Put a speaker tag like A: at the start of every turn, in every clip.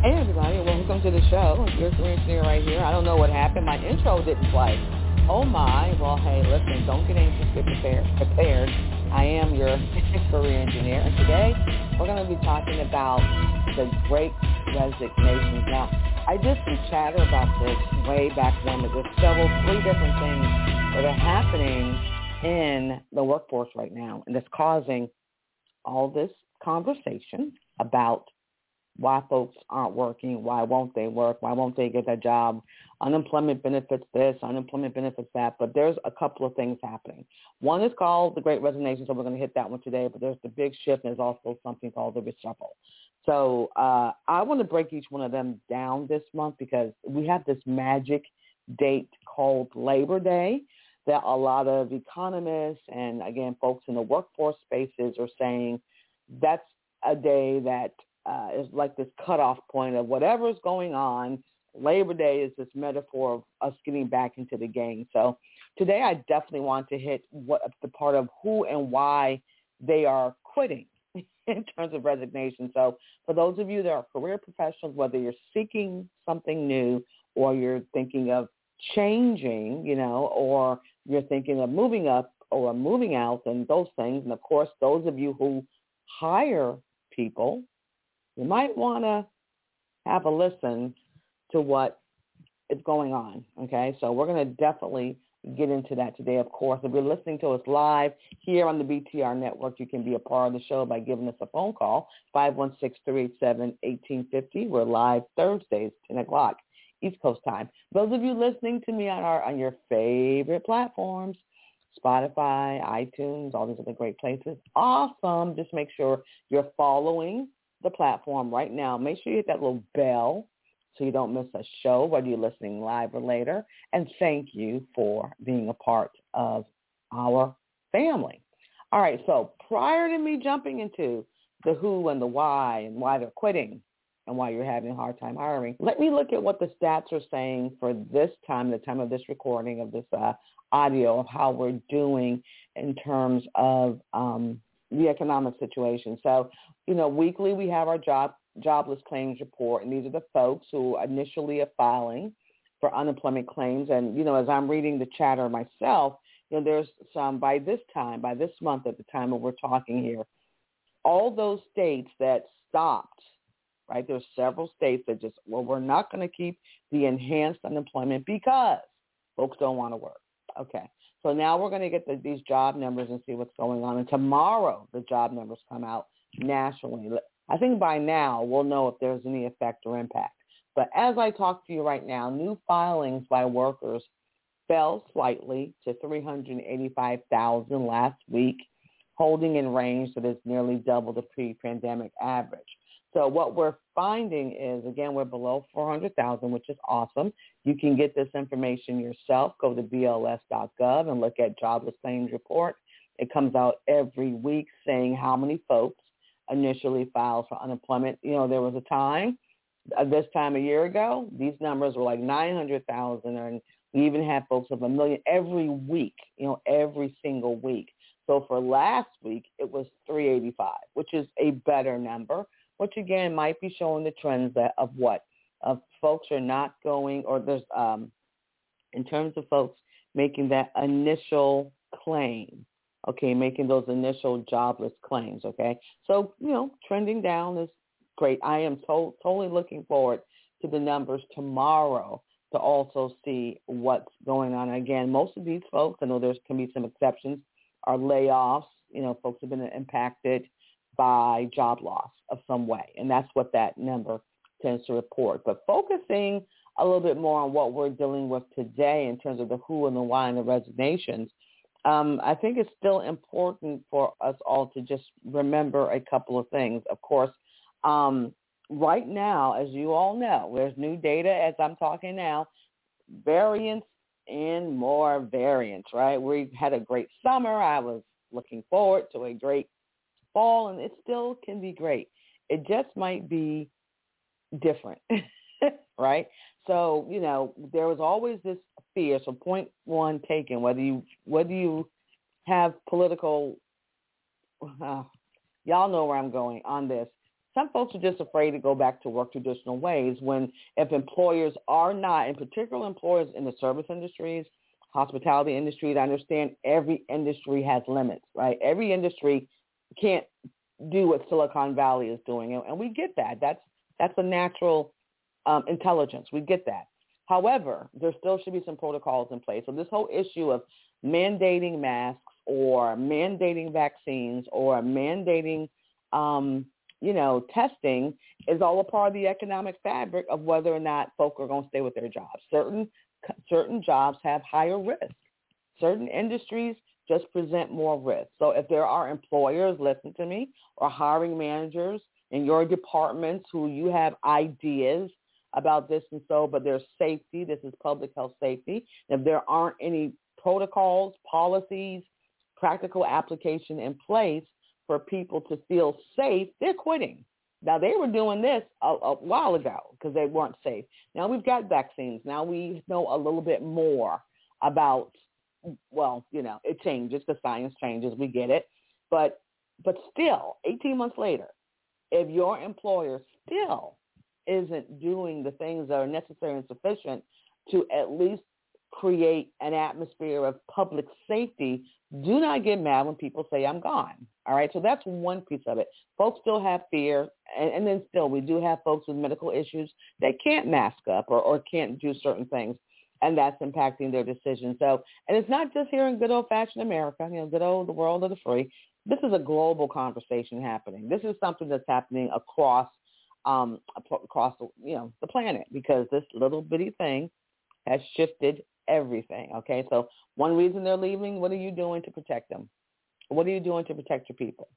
A: Hey everybody, welcome to the show. Your career engineer right here. I don't know what happened. My intro didn't play. Oh my. Well, hey, listen, don't get anxious. Get prepared. prepared. I am your career engineer, and today we're going to be talking about the Great Resignations. Now, I did some chatter about this way back when, but there's several, three different things that are happening in the workforce right now, and it's causing all this conversation about why folks aren't working, why won't they work, why won't they get that job, unemployment benefits this, unemployment benefits that, but there's a couple of things happening. One is called the Great Resignation, so we're going to hit that one today, but there's the big shift, and there's also something called the reshuffle. So uh, I want to break each one of them down this month because we have this magic date called Labor Day that a lot of economists and, again, folks in the workforce spaces are saying that's a day that uh, is like this cutoff point of whatever's going on. Labor Day is this metaphor of us getting back into the game. So today I definitely want to hit what the part of who and why they are quitting in terms of resignation. So for those of you that are career professionals, whether you're seeking something new or you're thinking of changing, you know, or you're thinking of moving up or moving out and those things. And of course, those of you who hire people, you might want to have a listen to what is going on. Okay, so we're going to definitely get into that today, of course. If you're listening to us live here on the BTR network, you can be a part of the show by giving us a phone call, 516-387-1850. We're live Thursdays, 10 o'clock East Coast time. Those of you listening to me on our on your favorite platforms, Spotify, iTunes, all these other great places, awesome. Just make sure you're following the platform right now. Make sure you hit that little bell so you don't miss a show, whether you're listening live or later. And thank you for being a part of our family. All right, so prior to me jumping into the who and the why and why they're quitting and why you're having a hard time hiring, let me look at what the stats are saying for this time, the time of this recording of this uh, audio of how we're doing in terms of um, the economic situation. So, you know, weekly we have our job jobless claims report, and these are the folks who initially are filing for unemployment claims. And you know, as I'm reading the chatter myself, you know, there's some by this time, by this month, at the time that we're talking here, all those states that stopped. Right, there's several states that just well, we're not going to keep the enhanced unemployment because folks don't want to work. Okay. So now we're going to get the, these job numbers and see what's going on. And tomorrow the job numbers come out nationally. I think by now we'll know if there's any effect or impact. But as I talk to you right now, new filings by workers fell slightly to 385,000 last week, holding in range that is nearly double the pre-pandemic average. So what we're finding is, again, we're below 400,000, which is awesome. You can get this information yourself. Go to BLS.gov and look at jobless claims report. It comes out every week saying how many folks initially filed for unemployment. You know, there was a time, uh, this time a year ago, these numbers were like 900,000 and we even had folks of a million every week, you know, every single week. So for last week, it was 385, which is a better number which again might be showing the trends that of what of folks are not going or there's um in terms of folks making that initial claim okay making those initial jobless claims okay? So you know trending down is great. I am to- totally looking forward to the numbers tomorrow to also see what's going on. Again most of these folks i know there's can be some exceptions are layoffs. You know folks have been impacted by job loss of some way. And that's what that number tends to report. But focusing a little bit more on what we're dealing with today in terms of the who and the why and the resignations, um, I think it's still important for us all to just remember a couple of things. Of course, um, right now, as you all know, there's new data as I'm talking now, variants and more variants, right? We had a great summer. I was looking forward to a great fall, and it still can be great. It just might be different, right? So, you know, there was always this fear. So point one taken, whether you whether you have political uh, y'all know where I'm going on this. Some folks are just afraid to go back to work traditional ways when if employers are not, in particular employers in the service industries, hospitality industries, I understand every industry has limits, right? Every industry can't do what Silicon Valley is doing, and we get that. That's that's a natural um, intelligence. We get that. However, there still should be some protocols in place. So this whole issue of mandating masks or mandating vaccines or mandating, um, you know, testing is all a part of the economic fabric of whether or not folk are going to stay with their jobs. Certain certain jobs have higher risk. Certain industries just present more risk. So if there are employers, listen to me, or hiring managers in your departments who you have ideas about this and so, but there's safety. This is public health safety. If there aren't any protocols, policies, practical application in place for people to feel safe, they're quitting. Now they were doing this a, a while ago because they weren't safe. Now we've got vaccines. Now we know a little bit more about. Well, you know, it changes. The science changes. We get it, but but still, 18 months later, if your employer still isn't doing the things that are necessary and sufficient to at least create an atmosphere of public safety, do not get mad when people say I'm gone. All right, so that's one piece of it. Folks still have fear, and, and then still we do have folks with medical issues that can't mask up or, or can't do certain things, and that's impacting their decisions. So, and it's not just here in good old-fashioned America, you know, good old the world of the free. This is a global conversation happening. This is something that's happening across um, across the, you know the planet because this little bitty thing has shifted everything. Okay, so one reason they're leaving, what are you doing to protect them? What are you doing to protect your people?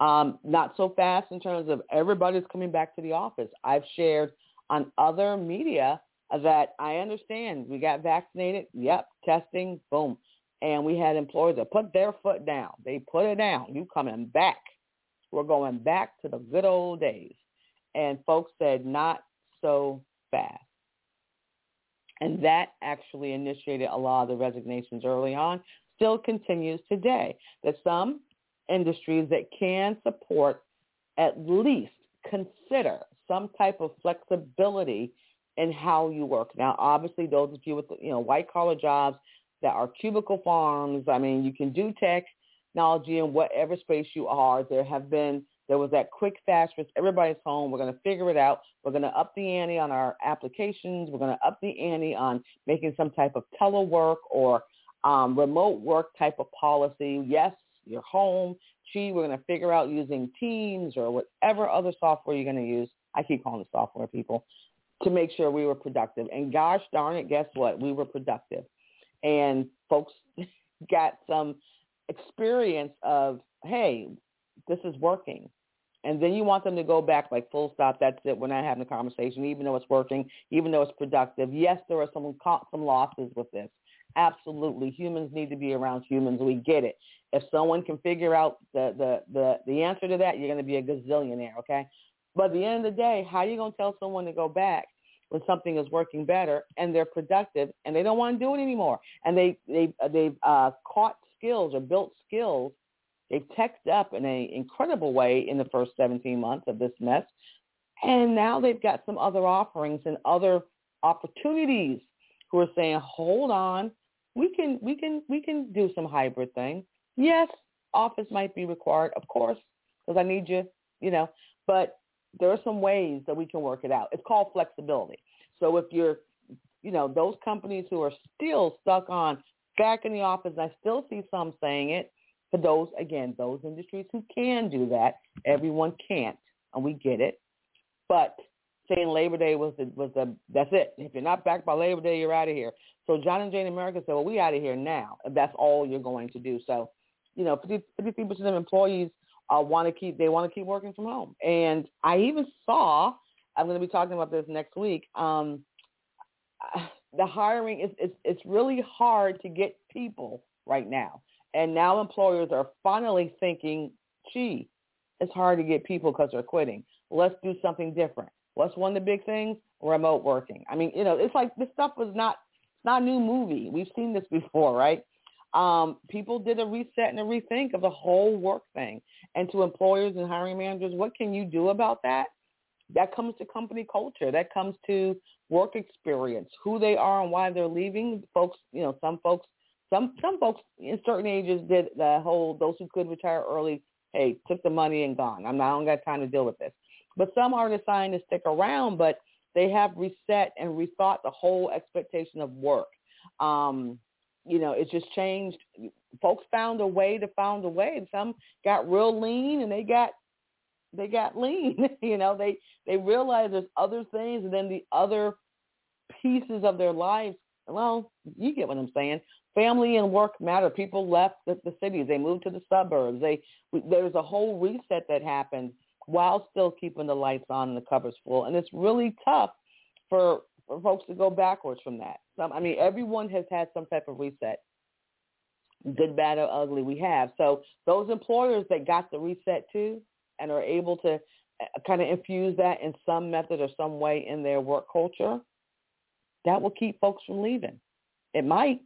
A: Um, not so fast in terms of everybody's coming back to the office. I've shared on other media that I understand we got vaccinated. Yep, testing, boom. And we had employers that put their foot down. They put it down. You coming back. We're going back to the good old days. And folks said, not so fast. And that actually initiated a lot of the resignations early on, still continues today. That some industries that can support at least consider some type of flexibility in how you work. Now, obviously, those of you with you know white collar jobs that are cubicle farms, I mean, you can do technology in whatever space you are. There have been there was that quick fast for everybody's home. We're going to figure it out. We're going to up the ante on our applications. We're going to up the ante on making some type of telework or um, remote work type of policy. Yes, you're home. Gee, we're going to figure out using Teams or whatever other software you're going to use. I keep calling it software, people, to make sure we were productive. And gosh darn it, guess what? We were productive. And folks got some experience of, hey, this is working. And then you want them to go back like full stop. That's it. We're not having a conversation, even though it's working, even though it's productive. Yes, there are some some losses with this. Absolutely, humans need to be around humans. We get it. If someone can figure out the the the, the answer to that, you're going to be a gazillionaire. Okay, but at the end of the day, how are you going to tell someone to go back when something is working better and they're productive and they don't want to do it anymore and they they they've uh, caught skills or built skills They've teched up in an incredible way in the first 17 months of this mess. And now they've got some other offerings and other opportunities who are saying, hold on, we can, we can, we can do some hybrid thing. Yes, office might be required, of course, because I need you, you know, but there are some ways that we can work it out. It's called flexibility. So if you're, you know, those companies who are still stuck on back in the office, I still see some saying it, for those, again, those industries who can do that. Everyone can't, and we get it. But saying Labor Day was the, was the, that's it. If you're not back by Labor Day, you're out of here. So John and Jane America said, well, we out of here now that's all you're going to do. So, you know, 53% of employees uh, want to keep, they want to keep working from home. And I even saw, I'm going to be talking about this next week, um, the hiring is it's, it's really hard to get people right now. And now employers are finally thinking, gee, it's hard to get people because they're quitting. Let's do something different. What's one of the big things? Remote working. I mean, you know, it's like this stuff was not it's not a new movie. We've seen this before, right? Um, people did a reset and a rethink of the whole work thing. And to employers and hiring managers, what can you do about that? That comes to company culture. That comes to work experience, who they are and why they're leaving. Folks, you know, some folks, some some folks in certain ages did the whole those who could retire early. Hey, took the money and gone. I'm not, I don't got time to deal with this. But some are deciding to stick around, but they have reset and rethought the whole expectation of work. Um, you know, it's just changed. Folks found a way to found a way. and Some got real lean and they got they got lean. you know, they they realize there's other things, and then the other pieces of their lives. Well, you get what I'm saying. Family and work matter. People left the, the cities. They moved to the suburbs. They there's a whole reset that happened while still keeping the lights on and the covers full. And it's really tough for for folks to go backwards from that. Some, I mean, everyone has had some type of reset, good, bad, or ugly. We have. So those employers that got the reset too, and are able to uh, kind of infuse that in some method or some way in their work culture, that will keep folks from leaving. It might.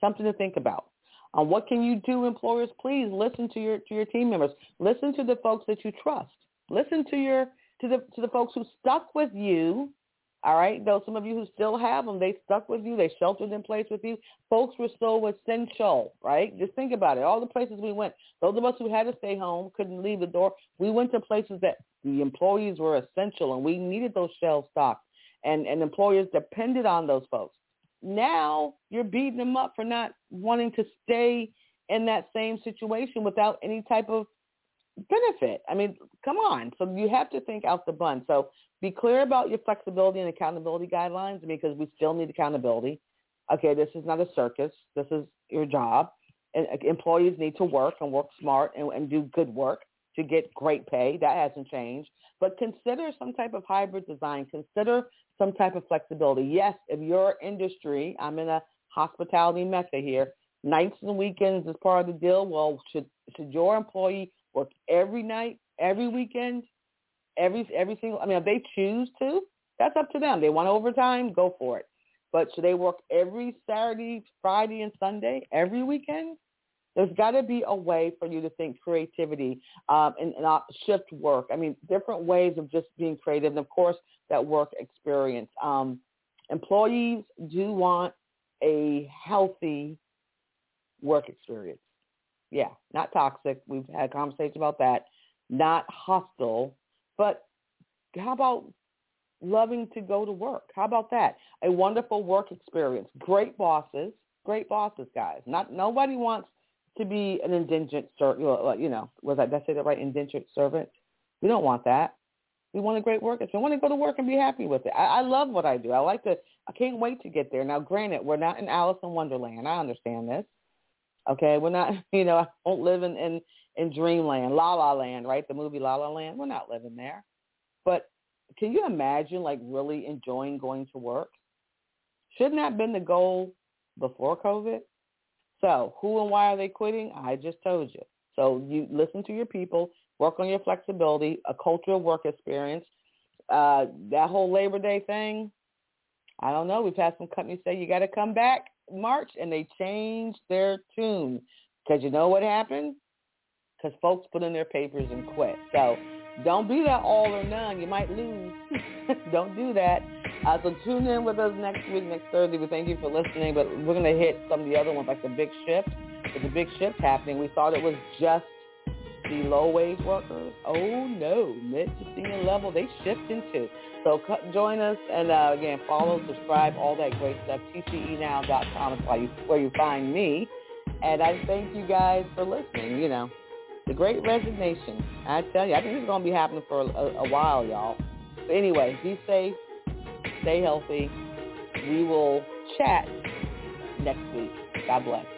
A: Something to think about. Um, what can you do, employers? Please listen to your to your team members. Listen to the folks that you trust. Listen to your to the to the folks who stuck with you. All right, though some of you who still have them, they stuck with you. They sheltered in place with you. Folks were so essential, right? Just think about it. All the places we went, those of us who had to stay home, couldn't leave the door, we went to places that the employees were essential, and we needed those shelves stocked, and and employers depended on those folks. Now you're beating them up for not wanting to stay in that same situation without any type of benefit. I mean, come on. So you have to think out the bun. So be clear about your flexibility and accountability guidelines because we still need accountability. Okay, this is not a circus. This is your job. And uh, employees need to work and work smart and, and do good work to get great pay. That hasn't changed. But consider some type of hybrid design. Consider some type of flexibility. Yes, if your industry, I'm in a hospitality mecca here, nights and weekends is part of the deal. Well, should should your employee work every night, every weekend, every every single? I mean, if they choose to, that's up to them. They want overtime, go for it. But should they work every Saturday, Friday, and Sunday, every weekend? There's got to be a way for you to think creativity um, and, and shift work. I mean, different ways of just being creative. And of course, that work experience. Um, employees do want a healthy work experience. Yeah, not toxic. We've had conversations about that. Not hostile, but how about loving to go to work? How about that? A wonderful work experience. Great bosses. Great bosses, guys. Not nobody wants to be an indigent servant. You know, was I did I say that right? Indentured servant. We don't want that. We want a great work. If I want to go to work and be happy with it. I, I love what I do. I like to. I can't wait to get there. Now, granted, we're not in Alice in Wonderland. I understand this. Okay, we're not. You know, I don't live in in, in Dreamland, La La Land, right? The movie La La Land. We're not living there. But can you imagine, like, really enjoying going to work? Shouldn't that have been the goal before COVID? So who and why are they quitting? I just told you. So you listen to your people, work on your flexibility, a cultural work experience. Uh, that whole Labor Day thing, I don't know. We've had some companies say you got to come back March, and they changed their tune because you know what happened? Because folks put in their papers and quit. So don't be that all or none. You might lose. don't do that. Uh, so tune in with us next week, next Thursday. We thank you for listening, but we're going to hit some of the other ones like the big shift. There's a big shift happening. We thought it was just the low-wage workers. Oh, no. Mid to senior level, they shift into. So join us and, uh, again, follow, subscribe, all that great stuff. TCEnow.com is where you, where you find me. And I thank you guys for listening. You know, the great resignation. I tell you, I think it's going to be happening for a, a, a while, y'all. But anyway, be safe. Stay healthy. We will chat next week. God bless.